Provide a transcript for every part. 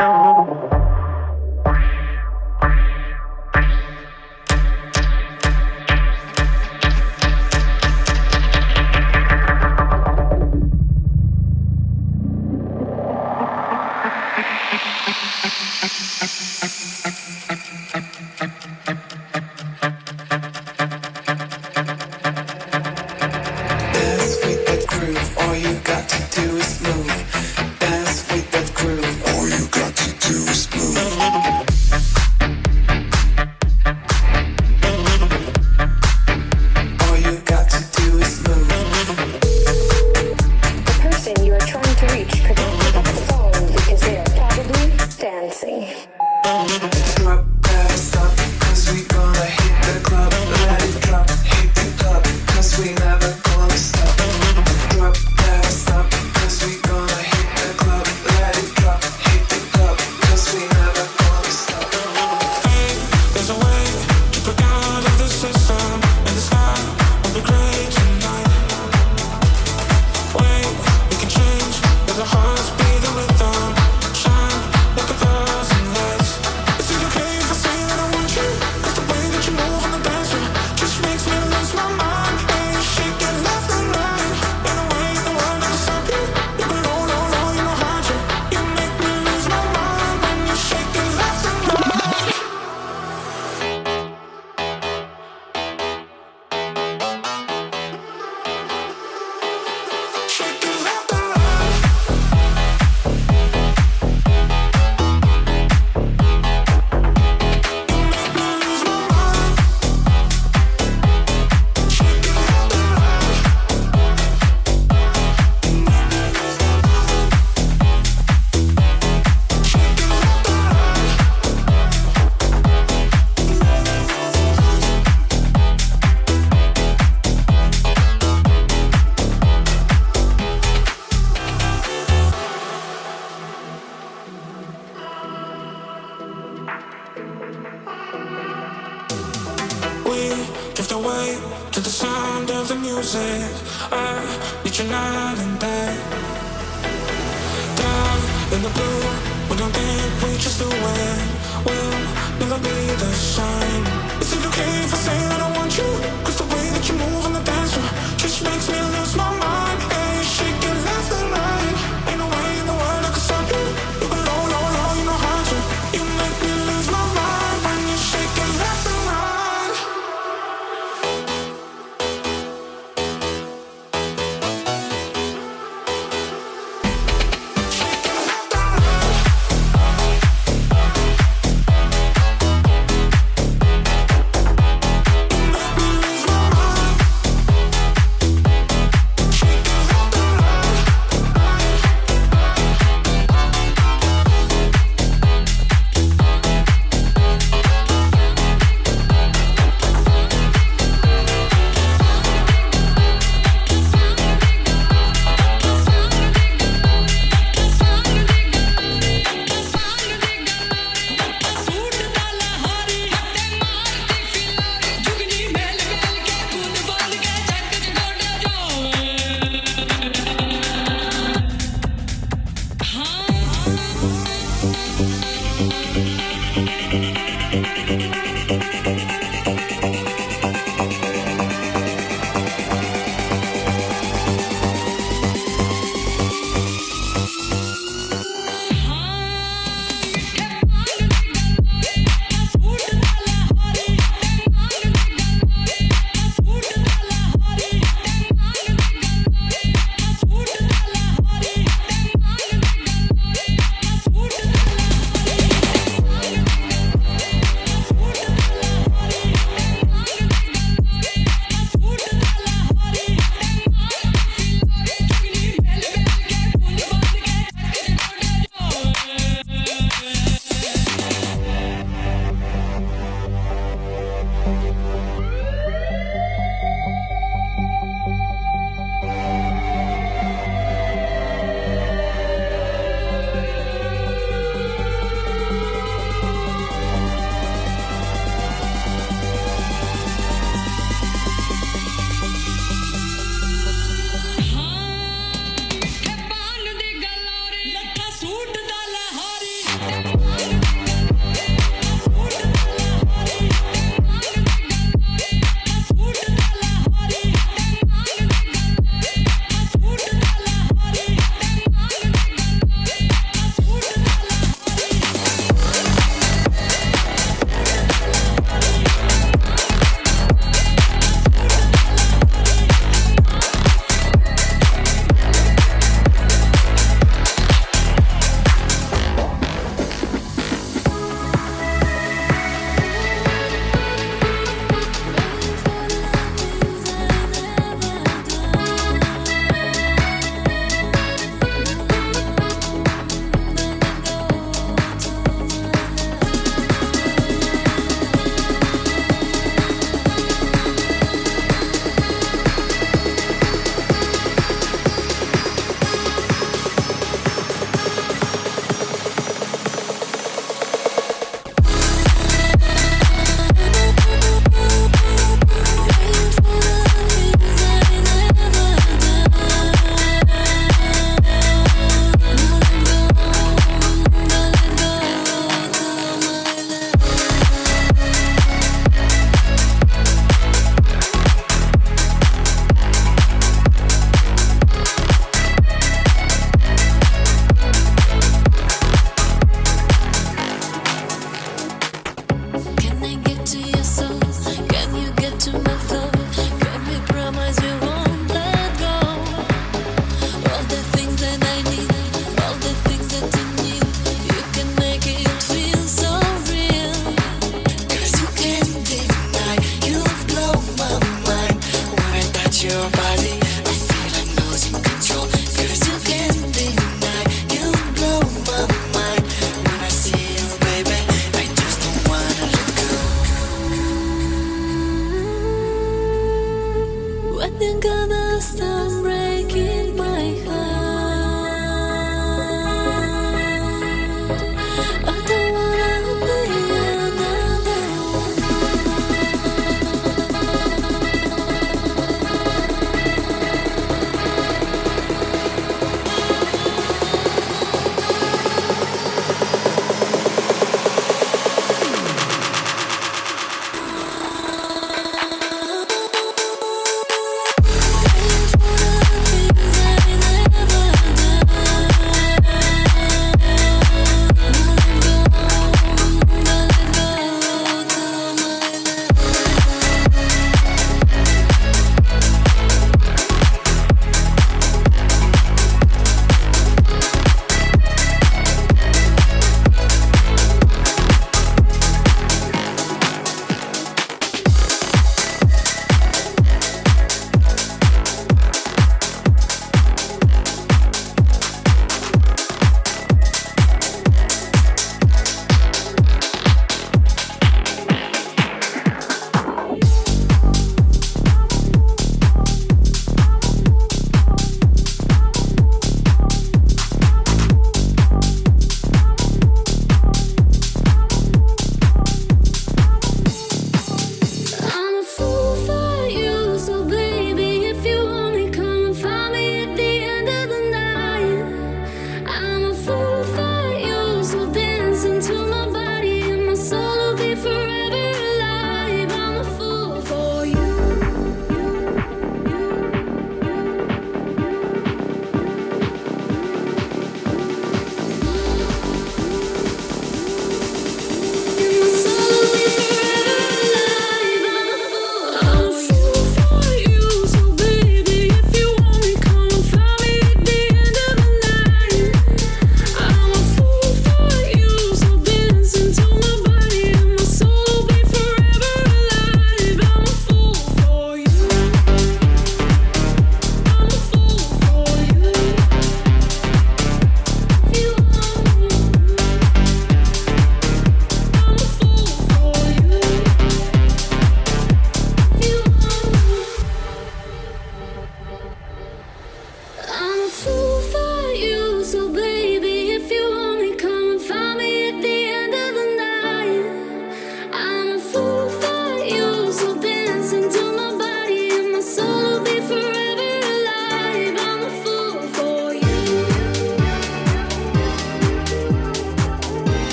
All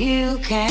You can.